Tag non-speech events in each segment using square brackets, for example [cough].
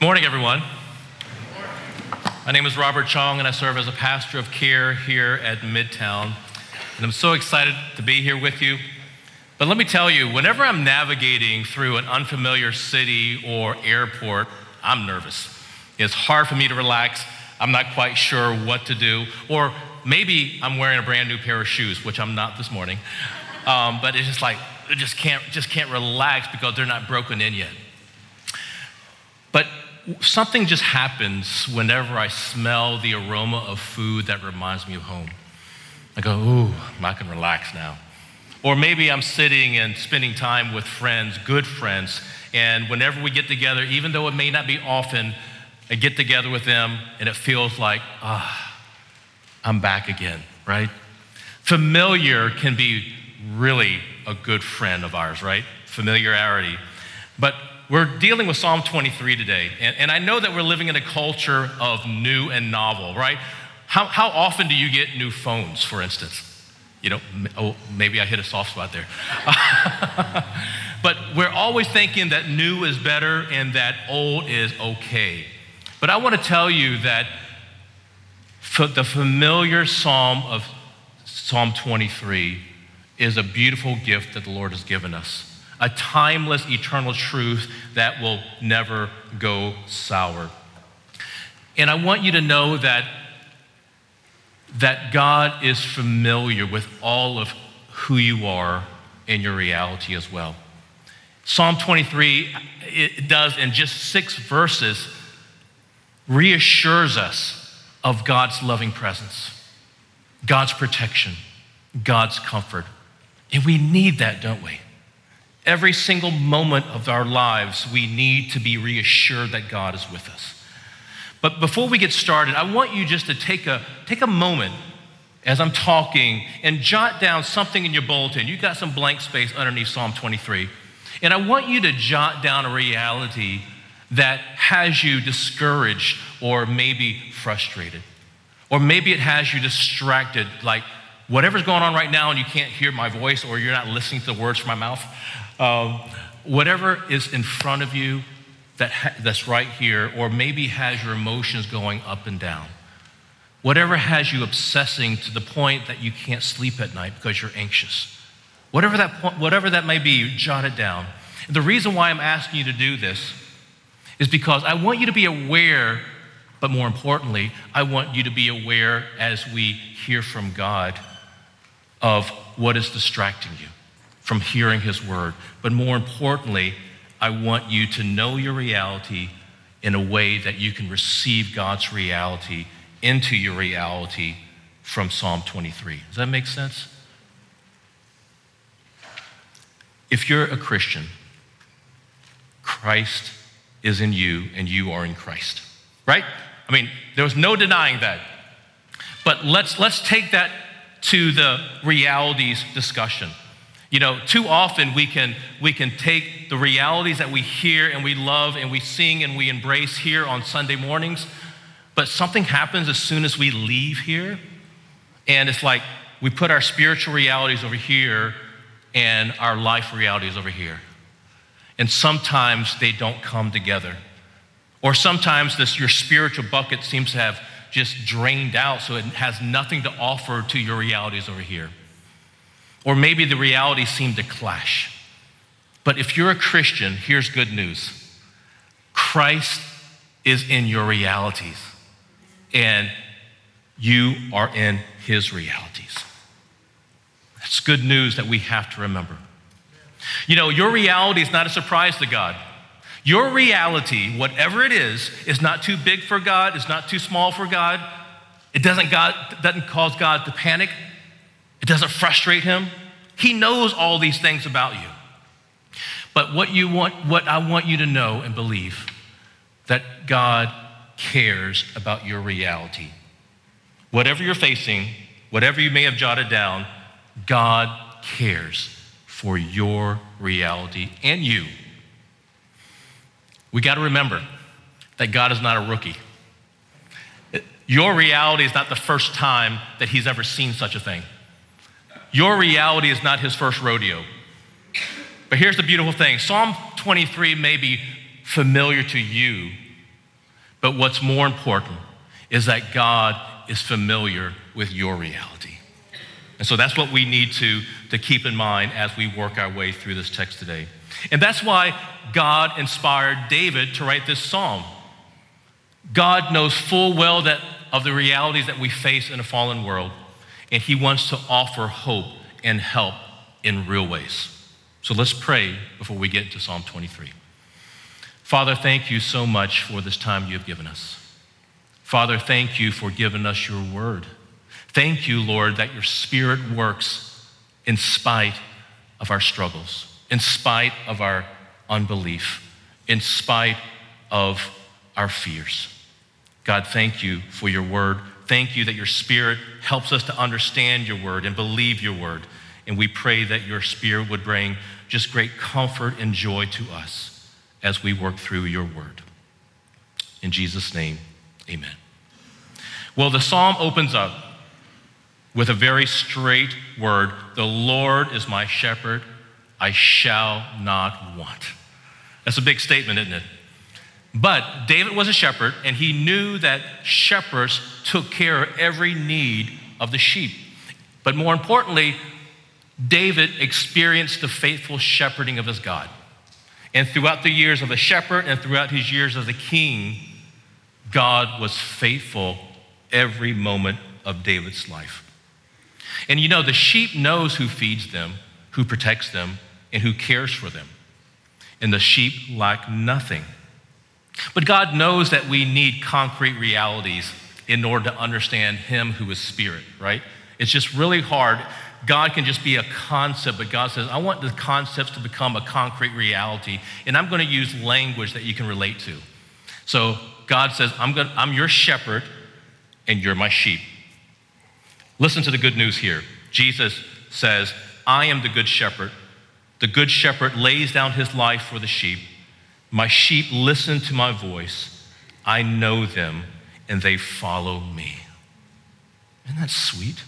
Morning, everyone. My name is Robert Chong, and I serve as a pastor of care here at Midtown. And I'm so excited to be here with you. But let me tell you, whenever I'm navigating through an unfamiliar city or airport, I'm nervous. It's hard for me to relax. I'm not quite sure what to do. Or maybe I'm wearing a brand new pair of shoes, which I'm not this morning. Um, but it's just like, I just can't, just can't relax because they're not broken in yet. But something just happens whenever I smell the aroma of food that reminds me of home. I go, ooh, I can relax now. Or maybe I'm sitting and spending time with friends, good friends, and whenever we get together, even though it may not be often, I get together with them and it feels like, ah, I'm back again, right? Familiar can be really a good friend of ours, right? Familiarity. But we're dealing with Psalm 23 today, and, and I know that we're living in a culture of new and novel, right? How, how often do you get new phones, for instance? You know, oh, maybe I hit a soft spot there. [laughs] but we're always thinking that new is better and that old is okay. But I want to tell you that the familiar psalm of Psalm 23 is a beautiful gift that the Lord has given us a timeless, eternal truth that will never go sour. And I want you to know that, that God is familiar with all of who you are and your reality as well. Psalm 23, it does in just six verses, reassures us of God's loving presence, God's protection, God's comfort. And we need that, don't we? Every single moment of our lives, we need to be reassured that God is with us. But before we get started, I want you just to take a, take a moment as I'm talking and jot down something in your bulletin. You've got some blank space underneath Psalm 23. And I want you to jot down a reality that has you discouraged or maybe frustrated. Or maybe it has you distracted, like whatever's going on right now and you can't hear my voice or you're not listening to the words from my mouth. Um, whatever is in front of you that ha- that's right here, or maybe has your emotions going up and down. Whatever has you obsessing to the point that you can't sleep at night because you're anxious. Whatever that, point, whatever that may be, jot it down. And the reason why I'm asking you to do this is because I want you to be aware, but more importantly, I want you to be aware as we hear from God of what is distracting you from hearing His word. But more importantly, I want you to know your reality in a way that you can receive God's reality into your reality from Psalm 23. Does that make sense? If you're a Christian, Christ is in you and you are in Christ. Right? I mean, there's no denying that. But let's let's take that to the realities discussion. You know, too often we can, we can take the realities that we hear and we love and we sing and we embrace here on Sunday mornings, but something happens as soon as we leave here. And it's like we put our spiritual realities over here and our life realities over here. And sometimes they don't come together. Or sometimes this, your spiritual bucket seems to have just drained out, so it has nothing to offer to your realities over here. Or maybe the realities seem to clash. But if you're a Christian, here's good news Christ is in your realities, and you are in his realities. That's good news that we have to remember. You know, your reality is not a surprise to God. Your reality, whatever it is, is not too big for God, it's not too small for God. It doesn't, God, doesn't cause God to panic. It doesn't frustrate him. He knows all these things about you. But what you want, what I want you to know and believe that God cares about your reality. Whatever you're facing, whatever you may have jotted down, God cares for your reality and you. We got to remember that God is not a rookie. Your reality is not the first time that He's ever seen such a thing. Your reality is not his first rodeo. But here's the beautiful thing Psalm 23 may be familiar to you, But what's more important is that God is familiar with your reality. And so that's what we need to, to keep in mind as we work our way through this text today. And that's why God inspired David to write this psalm. God knows full well that of the realities that we face in a fallen world, and He wants to offer hope and help in real ways. So let's pray before we get to Psalm 23. Father, thank you so much for this time you have given us. Father, thank you for giving us your word. Thank you, Lord, that your spirit works in spite of our struggles, in spite of our unbelief, in spite of our fears. God, thank you for your word. Thank you that your spirit helps us to understand your word and believe your word. And we pray that your spirit would bring just great comfort and joy to us as we work through your word. In Jesus' name, amen. Well, the psalm opens up with a very straight word The Lord is my shepherd, I shall not want. That's a big statement, isn't it? But David was a shepherd, and he knew that shepherds took care of every need of the sheep. But more importantly, David experienced the faithful shepherding of his God. And throughout the years of a shepherd and throughout his years as a king, God was faithful every moment of David's life. And you know, the sheep knows who feeds them, who protects them, and who cares for them. And the sheep lack nothing. But God knows that we need concrete realities in order to understand Him who is spirit, right? It's just really hard. God can just be a concept, but God says, I want the concepts to become a concrete reality, and I'm going to use language that you can relate to. So God says, I'm, going, I'm your shepherd, and you're my sheep. Listen to the good news here. Jesus says, I am the good shepherd. The good shepherd lays down his life for the sheep. My sheep listen to my voice. I know them, and they follow me. Isn't that sweet?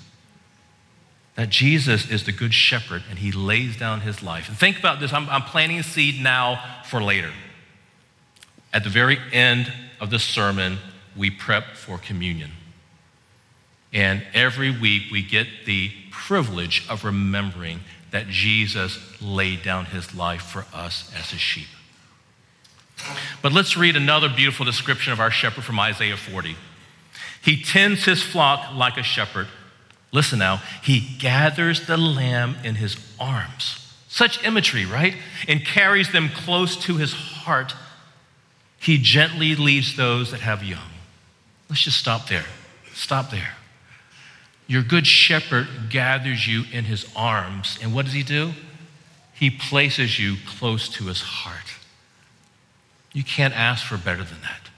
That Jesus is the good shepherd and he lays down his life. And think about this I'm, I'm planting seed now for later. At the very end of the sermon, we prep for communion. And every week we get the privilege of remembering that Jesus laid down his life for us as his sheep. But let's read another beautiful description of our shepherd from Isaiah 40. He tends his flock like a shepherd. Listen now, he gathers the lamb in his arms. Such imagery, right? And carries them close to his heart. He gently leads those that have young. Let's just stop there. Stop there. Your good shepherd gathers you in his arms. And what does he do? He places you close to his heart. You can't ask for better than that.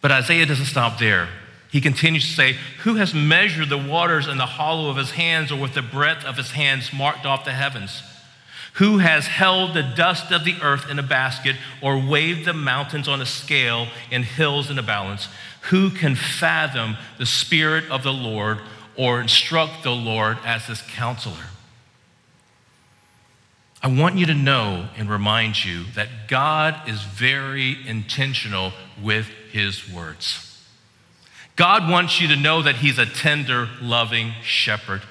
But Isaiah doesn't stop there. He continues to say, Who has measured the waters in the hollow of his hands or with the breadth of his hands marked off the heavens? Who has held the dust of the earth in a basket or weighed the mountains on a scale and hills in a balance? Who can fathom the Spirit of the Lord or instruct the Lord as his counselor? I want you to know and remind you that God is very intentional with his words. God wants you to know that he's a tender, loving shepherd.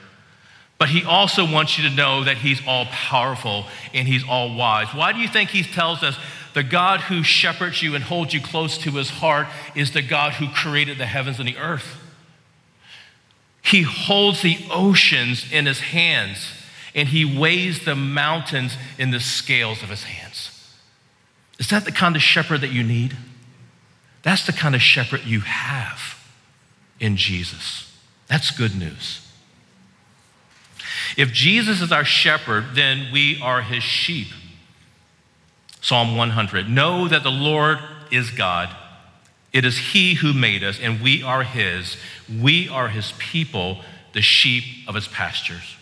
But he also wants you to know that he's all powerful and he's all wise. Why do you think he tells us the God who shepherds you and holds you close to his heart is the God who created the heavens and the earth? He holds the oceans in his hands and he weighs the mountains in the scales of his hands. Is that the kind of shepherd that you need? That's the kind of shepherd you have in Jesus. That's good news. If Jesus is our shepherd, then we are his sheep. Psalm 100 Know that the Lord is God. It is he who made us, and we are his. We are his people, the sheep of his pastures.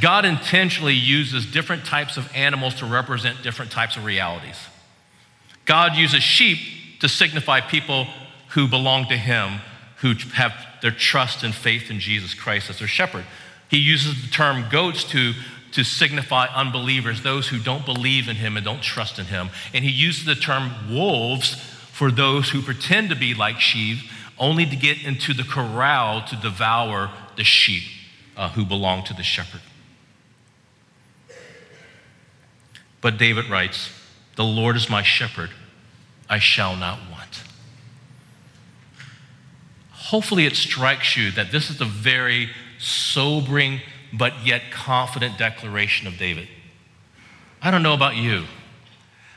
God intentionally uses different types of animals to represent different types of realities. God uses sheep to signify people who belong to him, who have their trust and faith in Jesus Christ as their shepherd. He uses the term goats to, to signify unbelievers, those who don't believe in him and don't trust in him. And he uses the term wolves for those who pretend to be like sheep, only to get into the corral to devour the sheep uh, who belong to the shepherd. But David writes, The Lord is my shepherd, I shall not want. Hopefully, it strikes you that this is a very sobering but yet confident declaration of David. I don't know about you,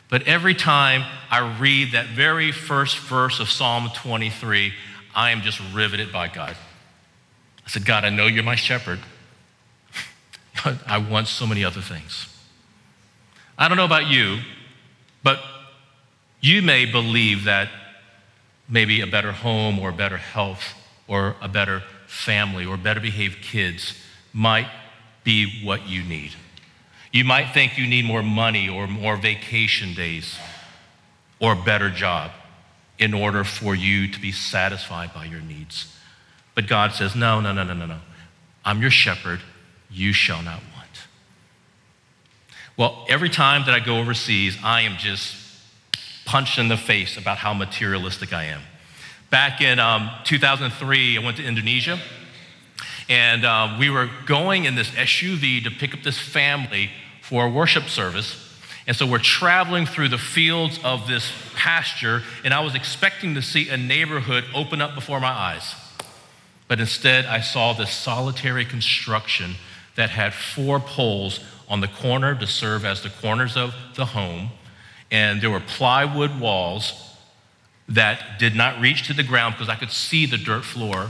but every time I read that very first verse of Psalm 23, I am just riveted by God. I said, God, I know you're my shepherd, [laughs] but I want so many other things. I don't know about you, but you may believe that maybe a better home or better health or a better family or better behaved kids might be what you need. You might think you need more money or more vacation days or a better job in order for you to be satisfied by your needs. But God says, No, no, no, no, no, no. I'm your shepherd. You shall not. Well, every time that I go overseas, I am just punched in the face about how materialistic I am. Back in um, 2003, I went to Indonesia and uh, we were going in this SUV to pick up this family for a worship service. And so we're traveling through the fields of this pasture, and I was expecting to see a neighborhood open up before my eyes. But instead, I saw this solitary construction that had four poles on the corner to serve as the corners of the home. And there were plywood walls that did not reach to the ground because I could see the dirt floor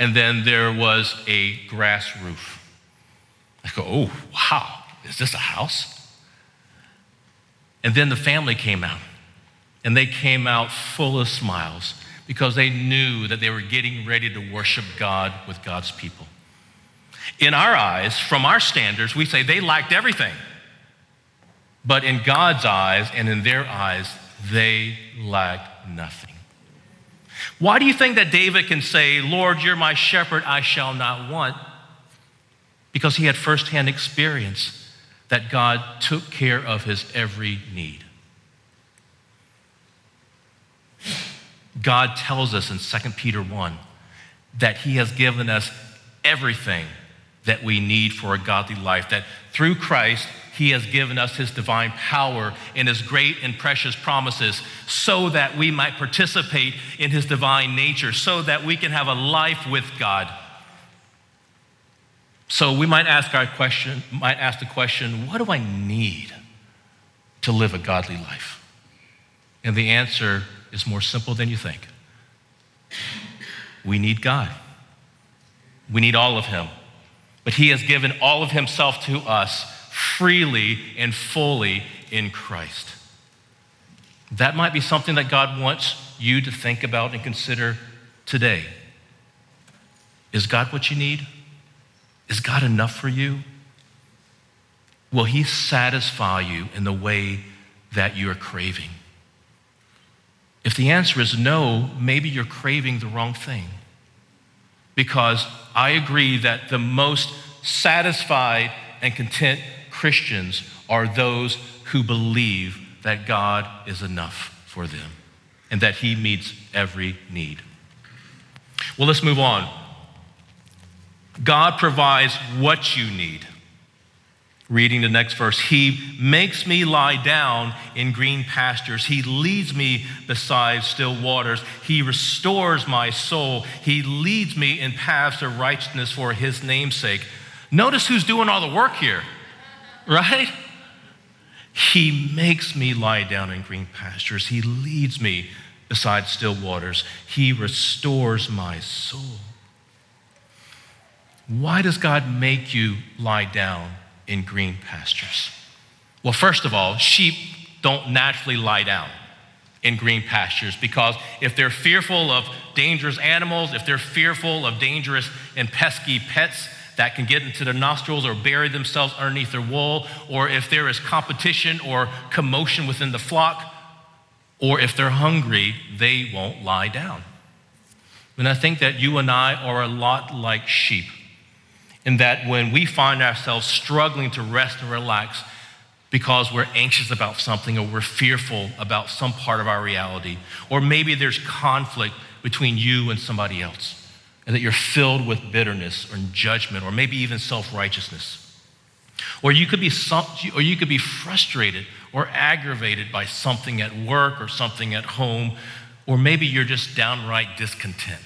and then there was a grass roof. I go, oh, wow, is this a house? And then the family came out, and they came out full of smiles because they knew that they were getting ready to worship God with God's people. In our eyes, from our standards, we say they lacked everything. But in God's eyes and in their eyes, they lacked nothing. Why do you think that David can say, Lord, you're my shepherd, I shall not want? Because he had firsthand experience that God took care of his every need. God tells us in 2 Peter 1 that he has given us everything that we need for a godly life, that through Christ, he has given us His divine power and His great and precious promises so that we might participate in His divine nature, so that we can have a life with God. So we might ask our question, might ask the question, what do I need to live a godly life? And the answer is more simple than you think. We need God. We need all of Him. But He has given all of Himself to us freely and fully in Christ. That might be something that God wants you to think about and consider today. Is God what you need? Is God enough for you? Will He satisfy you in the way that you're craving? If the answer is no, maybe you're craving the wrong thing. Because I agree that the most satisfied and content Christians are those who believe that God is enough for them and that He meets every need. Well, let's move on. God provides what you need. Reading the next verse, He makes me lie down in green pastures. He leads me beside still waters. He restores my soul. He leads me in paths of righteousness for His name'sake. Notice who's doing all the work here [laughs] right? He makes me lie down in green pastures. He leads me beside still waters. He restores my soul. Why does God make you lie down in green pastures? Well, first of all, sheep don't naturally lie down in green pastures because if they're fearful of dangerous animals, if they're fearful of dangerous and pesky pets, that can get into their nostrils or bury themselves underneath their wool, or if there is competition or commotion within the flock, or if they're hungry, they won't lie down. And I think that you and I are a lot like sheep, in that when we find ourselves struggling to rest and relax, because we're anxious about something or we're fearful about some part of our reality. Or maybe there's conflict between you and somebody else, and that you're filled with bitterness or judgment or maybe even self righteousness. Or you could be some, or you could be frustrated or aggravated by something at work or something at home, or maybe you're just downright discontent.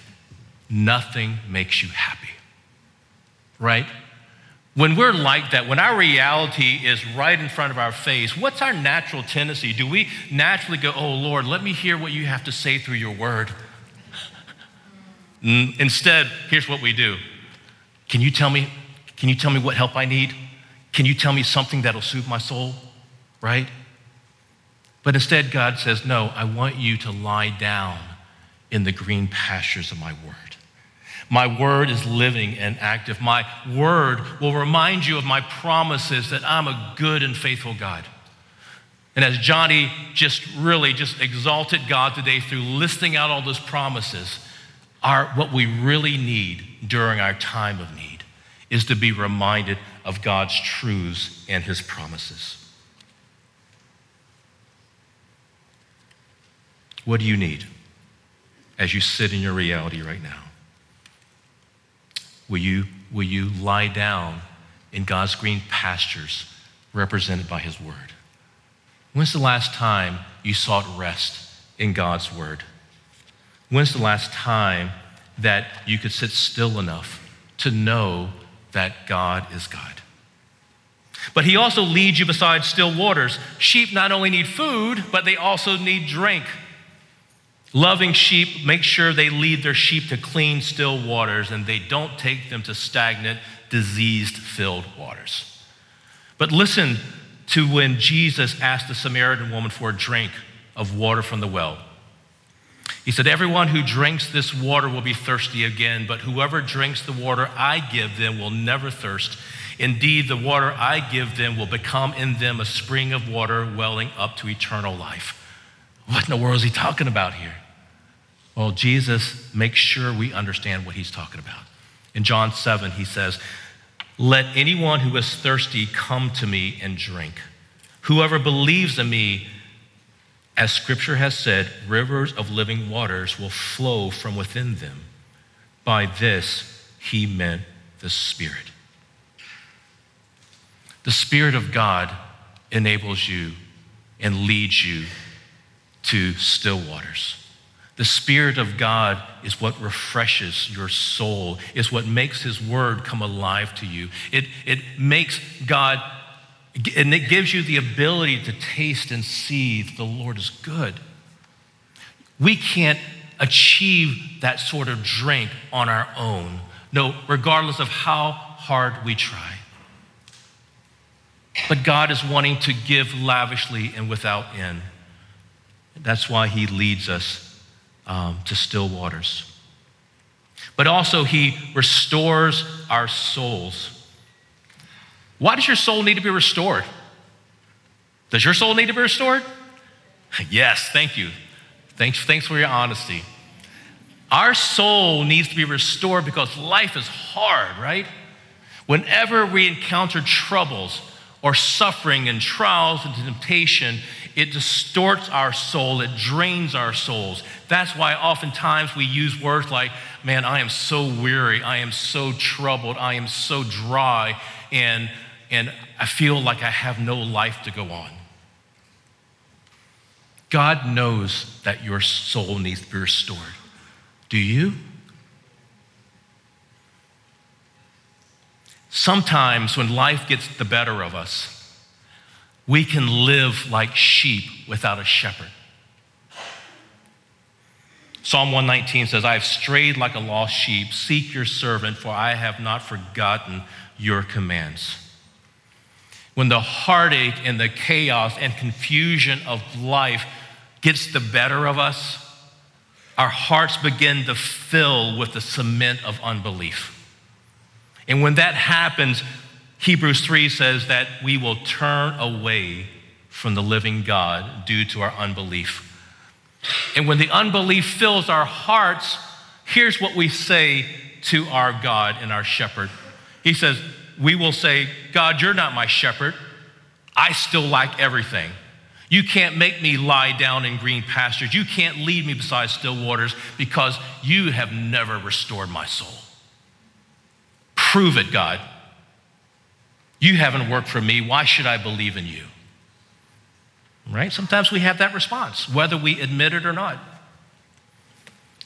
Nothing makes you happy. Right? When we're like that, when our reality is right in front of our face, what's our natural tendency? Do we naturally go, Oh Lord, let me hear what you have to say through your word? Instead, here's what we do. Can you tell me, can you tell me what help I need? Can you tell me something that'll soothe my soul? Right? But instead, God says, No, I want you to lie down in the green pastures of my word. My word is living and active. My word will remind you of my promises that I'm a good and faithful God. And as Johnny just really just exalted God today through listing out all those promises, our, what we really need during our time of need is to be reminded of God's truths and his promises. What do you need as you sit in your reality right now? Will you, will you lie down in God's green pastures represented by His Word? When's the last time you sought rest in God's Word? When's the last time that you could sit still enough to know that God is God? But He also leads you beside still waters. Sheep not only need food, but they also need drink. Loving sheep make sure they lead their sheep to clean, still waters and they don't take them to stagnant, diseased filled waters. But listen to when Jesus asked the Samaritan woman for a drink of water from the well. He said, Everyone who drinks this water will be thirsty again, but whoever drinks the water I give them will never thirst. Indeed, the water I give them will become in them a spring of water welling up to eternal life. What in the world is he talking about here? Well, Jesus makes sure we understand what he's talking about. In John 7, he says, Let anyone who is thirsty come to me and drink. Whoever believes in me, as scripture has said, rivers of living waters will flow from within them. By this, he meant the Spirit. The Spirit of God enables you and leads you to still waters. The Spirit of God is what refreshes your soul, is what makes His Word come alive to you. It, it makes God, and it gives you the ability to taste and see that the Lord is good. We can't achieve that sort of drink on our own, no, regardless of how hard we try. But God is wanting to give lavishly and without end. That's why He leads us um, to still waters. But also, He restores our souls. Why does your soul need to be restored? Does your soul need to be restored? [laughs] Yes, thank you. Thanks, thanks for your honesty. Our soul needs to be restored because life is hard, right? Whenever we encounter troubles or suffering and trials and temptation, it distorts our soul, it drains our souls. That's why oftentimes we use words like, man, I am so weary, I am so troubled, I am so dry, and, and I feel like I have no life to go on. God knows that your soul needs to be restored. Do you? Sometimes when life gets the better of us, we can live like sheep without a shepherd. Psalm 119 says, I have strayed like a lost sheep. Seek your servant, for I have not forgotten your commands. When the heartache and the chaos and confusion of life gets the better of us, our hearts begin to fill with the cement of unbelief. And when that happens, Hebrews 3 says that we will turn away from the living God due to our unbelief. And when the unbelief fills our hearts, here's what we say to our God and our shepherd. He says, We will say, God, you're not my shepherd. I still lack everything. You can't make me lie down in green pastures. You can't lead me beside still waters because you have never restored my soul. Prove it, God. You haven't worked for me. Why should I believe in you? Right? Sometimes we have that response, whether we admit it or not.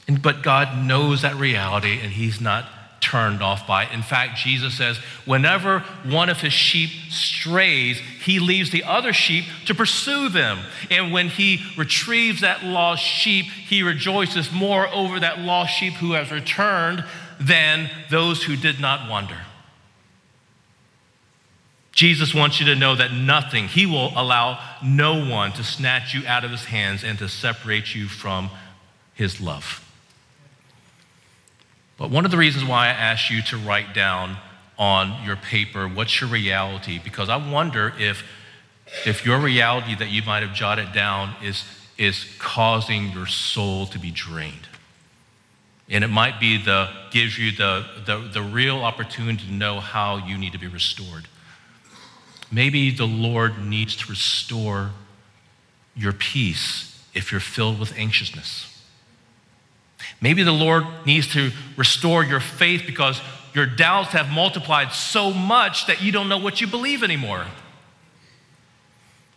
And, but God knows that reality and He's not turned off by it. In fact, Jesus says, whenever one of his sheep strays, he leaves the other sheep to pursue them. And when he retrieves that lost sheep, he rejoices more over that lost sheep who has returned than those who did not wander. Jesus wants you to know that nothing, he will allow no one to snatch you out of his hands and to separate you from his love. But one of the reasons why I asked you to write down on your paper what's your reality, because I wonder if, if your reality that you might have jotted down is, is causing your soul to be drained. And it might be the gives you the, the, the real opportunity to know how you need to be restored. Maybe the Lord needs to restore your peace if you're filled with anxiousness. Maybe the Lord needs to restore your faith because your doubts have multiplied so much that you don't know what you believe anymore.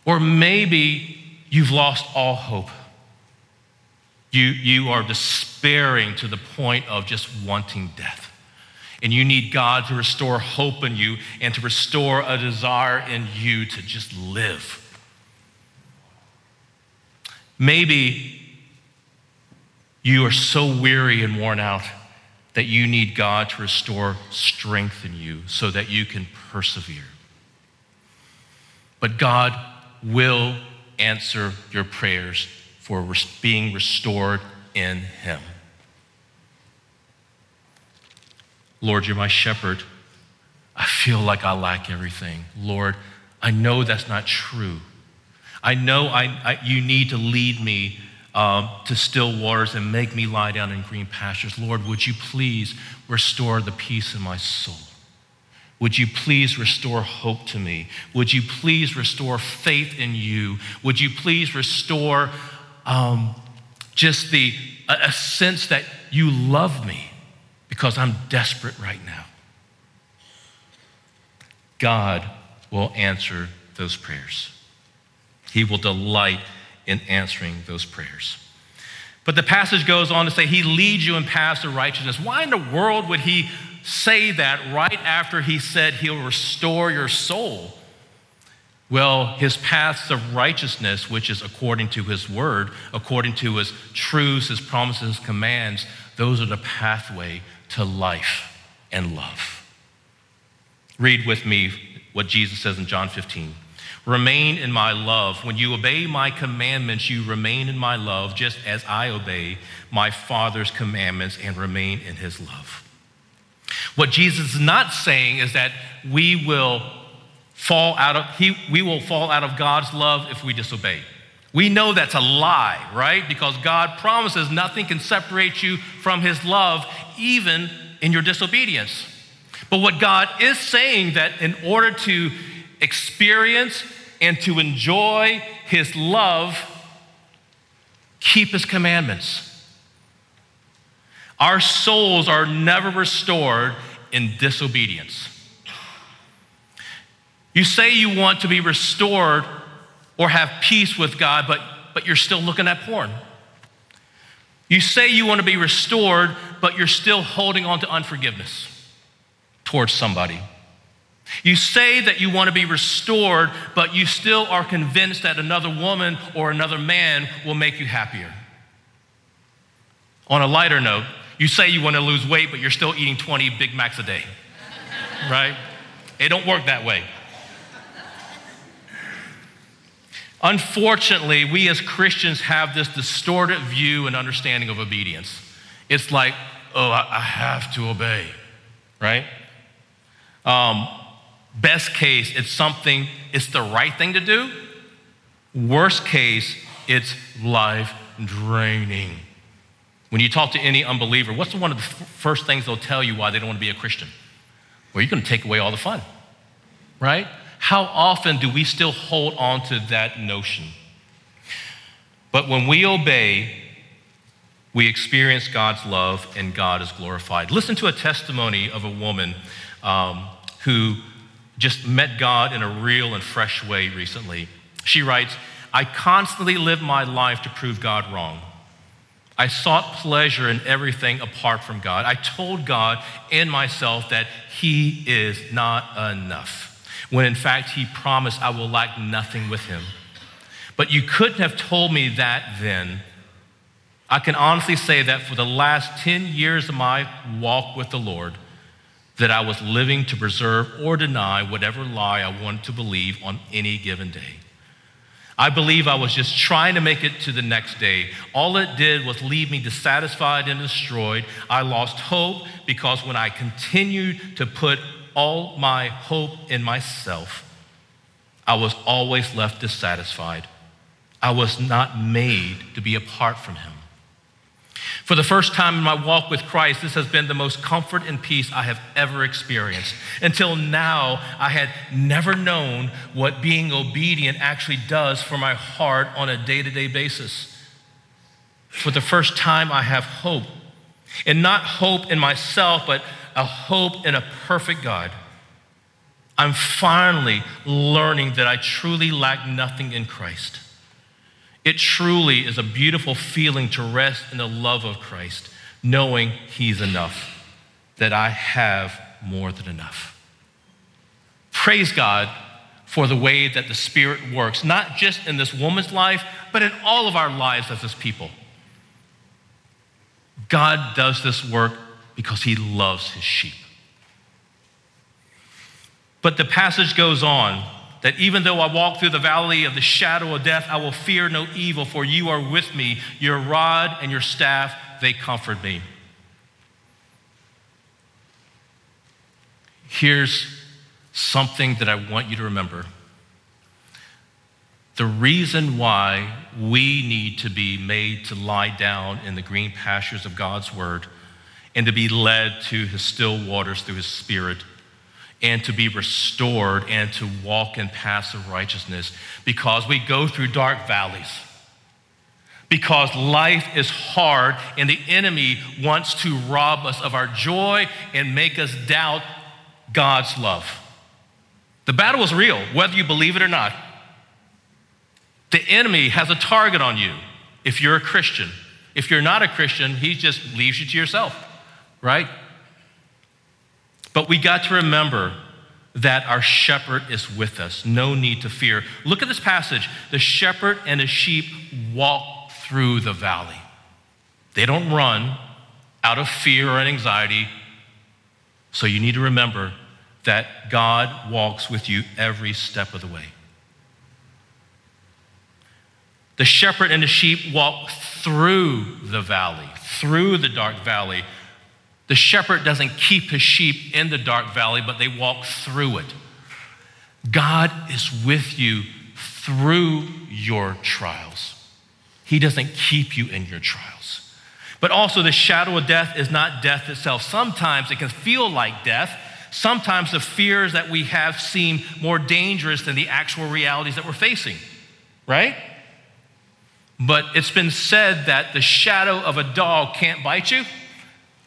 Or maybe you've lost all hope. You, you are despairing to the point of just wanting death. And you need God to restore hope in you and to restore a desire in you to just live. Maybe you are so weary and worn out that you need God to restore strength in you so that you can persevere. But God will answer your prayers for being restored in Him. Lord, you're my shepherd. I feel like I lack everything. Lord, I know that's not true. I know I, I, you need to lead me um, to still waters and make me lie down in green pastures. Lord, would you please restore the peace in my soul? Would you please restore hope to me? Would you please restore faith in you? Would you please restore um, just the a, a sense that you love me because I'm desperate right now? God will answer those prayers. He will delight in answering those prayers. But the passage goes on to say, He leads you in paths of righteousness. Why in the world would He say that right after He said He'll restore your soul? Well, His paths of righteousness, which is according to His word, according to His truths, His promises, His commands, those are the pathway to life and love. Read with me what Jesus says in John 15. Remain in my love. When you obey my commandments, you remain in my love, just as I obey my Father's commandments and remain in his love. What Jesus is not saying is that we will fall out of he, we will fall out of God's love if we disobey. We know that's a lie, right? Because God promises nothing can separate you from his love even in your disobedience. But what God is saying that in order to experience and to enjoy his love, keep his commandments. Our souls are never restored in disobedience. You say you want to be restored or have peace with God, but, but you're still looking at porn. You say you want to be restored, but you're still holding on to unforgiveness towards somebody. You say that you want to be restored, but you still are convinced that another woman or another man will make you happier. On a lighter note, you say you want to lose weight, but you're still eating 20 Big Macs a day, [laughs] right? It don't work that way. Unfortunately, we as Christians have this distorted view and understanding of obedience. It's like, oh, I have to obey, right? Um, Best case, it's something, it's the right thing to do. Worst case, it's life draining. When you talk to any unbeliever, what's one of the first things they'll tell you why they don't want to be a Christian? Well, you're going to take away all the fun, right? How often do we still hold on to that notion? But when we obey, we experience God's love and God is glorified. Listen to a testimony of a woman um, who just met God in a real and fresh way recently. She writes, I constantly lived my life to prove God wrong. I sought pleasure in everything apart from God. I told God and myself that He is not enough, when in fact He promised I will lack nothing with Him. But you couldn't have told me that then. I can honestly say that for the last 10 years of my walk with the Lord, that I was living to preserve or deny whatever lie I wanted to believe on any given day. I believe I was just trying to make it to the next day. All it did was leave me dissatisfied and destroyed. I lost hope because when I continued to put all my hope in myself, I was always left dissatisfied. I was not made to be apart from Him. For the first time in my walk with Christ, this has been the most comfort and peace I have ever experienced. Until now, I had never known what being obedient actually does for my heart on a day to day basis. For the first time, I have hope. And not hope in myself, but a hope in a perfect God. I'm finally learning that I truly lack nothing in Christ. It truly is a beautiful feeling to rest in the love of Christ, knowing He's enough, that I have more than enough. Praise God for the way that the Spirit works, not just in this woman's life, but in all of our lives as His people. God does this work because He loves His sheep. But the passage goes on that even though I walk through the valley of the shadow of death, I will fear no evil, for you are with me. Your rod and your staff, they comfort me. Here's something that I want you to remember. The reason why we need to be made to lie down in the green pastures of God's word and to be led to his still waters through his spirit and to be restored and to walk in paths of righteousness because we go through dark valleys. Because life is hard and the enemy wants to rob us of our joy and make us doubt God's love. The battle is real, whether you believe it or not. The enemy has a target on you if you're a Christian. If you're not a Christian, he just leaves you to yourself, right? But we got to remember that our shepherd is with us. No need to fear. Look at this passage. The shepherd and the sheep walk through the valley. They don't run out of fear or anxiety. So you need to remember that God walks with you every step of the way. The shepherd and the sheep walk through the valley, through the dark valley, the shepherd doesn't keep his sheep in the dark valley, but they walk through it. God is with you through your trials. He doesn't keep you in your trials. But also, the shadow of death is not death itself. Sometimes it can feel like death. Sometimes the fears that we have seem more dangerous than the actual realities that we're facing, right? But it's been said that the shadow of a dog can't bite you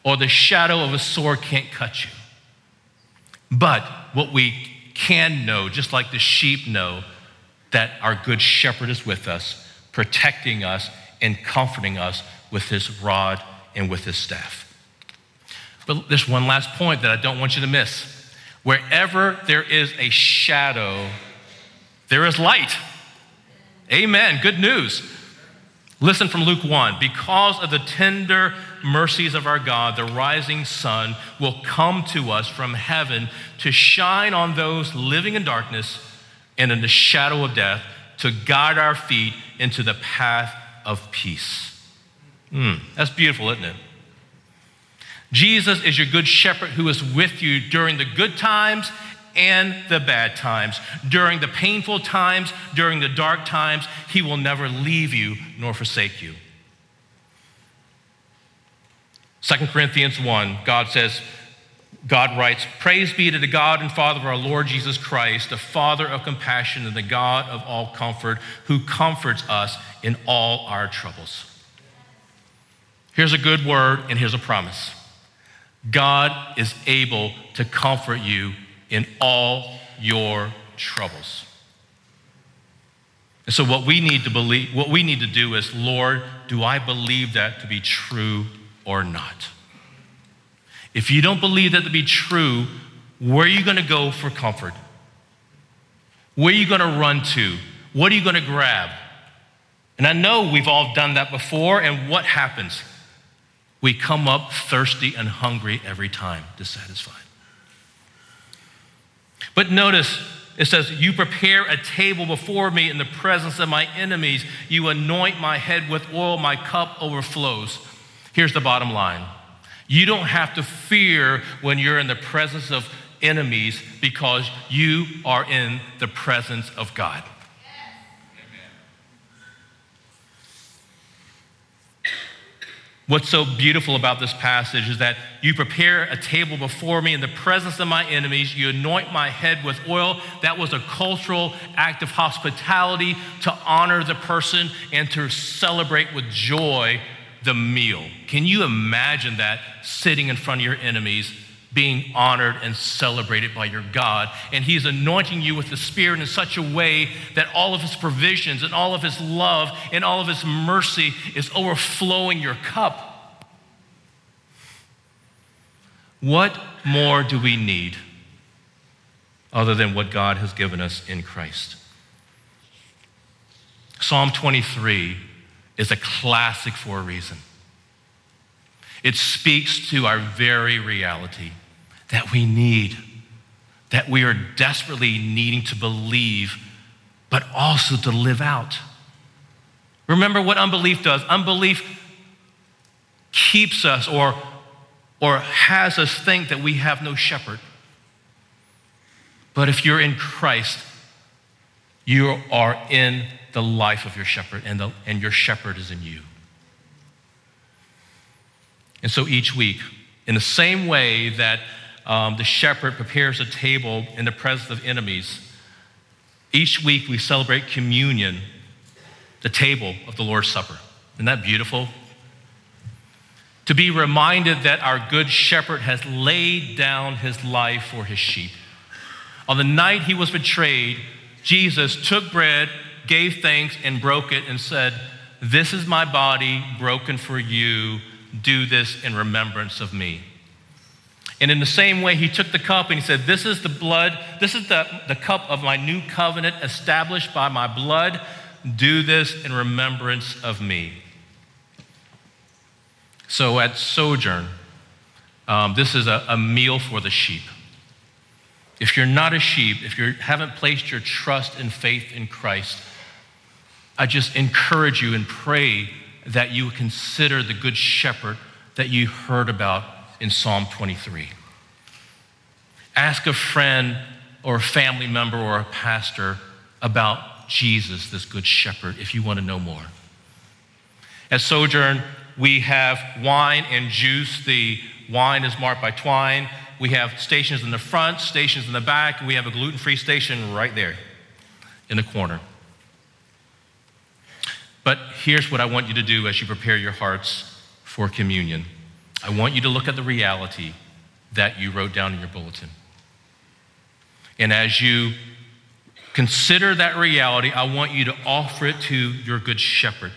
or the shadow of a sword can't cut you. But what we can know, just like the sheep know, that our good shepherd is with us, protecting us and comforting us with his rod and with his staff. But there's one last point that I don't want you to miss. Wherever there is a shadow, there is light. Amen. Good news. Listen from Luke 1. Because of the tender mercies of our God, the rising sun will come to us from heaven to shine on those living in darkness and in the shadow of death, to guide our feet into the path of peace. Mm, that's beautiful, isn't it? Jesus is your good shepherd who is with you during the good times and the bad times. During the painful times, during the dark times, He will never leave you nor forsake you. 2 Corinthians 1, God says, God writes, Praise be to the God and Father of our Lord Jesus Christ, the Father of compassion and the God of all comfort, who comforts us in all our troubles. Here's a good word and here's a promise God is able to comfort you in all your troubles. And so what we need to believe, what we need to do is, Lord, do I believe that to be true or not? If you don't believe that to be true, where are you going to go for comfort? Where are you going to run to? What are you going to grab? And I know we've all done that before, and what happens? We come up thirsty and hungry every time, dissatisfied. But notice, it says, You prepare a table before me in the presence of my enemies. You anoint my head with oil, my cup overflows. Here's the bottom line you don't have to fear when you're in the presence of enemies because you are in the presence of God. What's so beautiful about this passage is that you prepare a table before me in the presence of my enemies. You anoint my head with oil. That was a cultural act of hospitality to honor the person and to celebrate with joy the meal. Can you imagine that sitting in front of your enemies, being honored and celebrated by your God? And He's anointing you with the Spirit in such a way that all of His provisions and all of His love and all of His mercy is overflowing your cup. What more do we need other than what God has given us in Christ? Psalm 23 is a classic for a reason. It speaks to our very reality that we need, that we are desperately needing to believe, but also to live out. Remember what unbelief does unbelief keeps us or, or has us think that we have no shepherd. But if you're in Christ, you are in the life of your shepherd, and, the, and your shepherd is in you. And so each week, in the same way that um, the shepherd prepares a table in the presence of enemies, each week we celebrate communion, the table of the Lord's Supper. Isn't that beautiful? To be reminded that our good shepherd has laid down his life for his sheep. On the night he was betrayed, Jesus took bread gave thanks and broke it and said, This is my body broken for you. Do this in remembrance of me. And in the same way, he took the cup and he said, This is the blood, this is the, the cup of my new covenant established by my blood. Do this in remembrance of me. So at Sojourn, um, this is a, a meal for the sheep. If you're not a sheep, if you haven't placed your trust and faith in Christ, I just encourage you and pray that you consider the good shepherd that you heard about in Psalm 23. Ask a friend or a family member or a pastor about Jesus, this good shepherd, if you want to know more. At Sojourn, we have wine and juice. The wine is marked by twine. We have stations in the front, stations in the back, and we have a gluten free station right there in the corner. But here's what I want you to do as you prepare your hearts for communion I want you to look at the reality that you wrote down in your bulletin. And as you consider that reality, I want you to offer it to your good shepherd.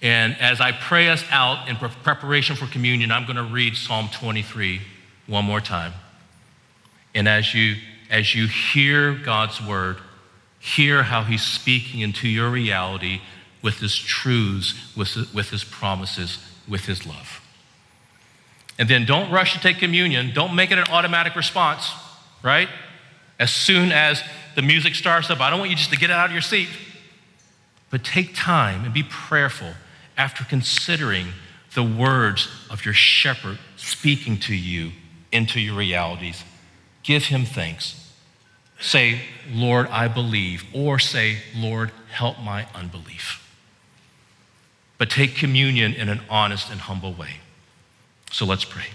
And as I pray us out in preparation for communion, I'm going to read Psalm 23 one more time. And as you as you hear God's word, hear how he's speaking into your reality with his truths, with, with his promises, with his love. And then don't rush to take communion. Don't make it an automatic response, right? As soon as the music starts up, I don't want you just to get out of your seat. But take time and be prayerful after considering the words of your shepherd speaking to you into your realities. Give him thanks. Say, Lord, I believe, or say, Lord, help my unbelief but take communion in an honest and humble way. So let's pray.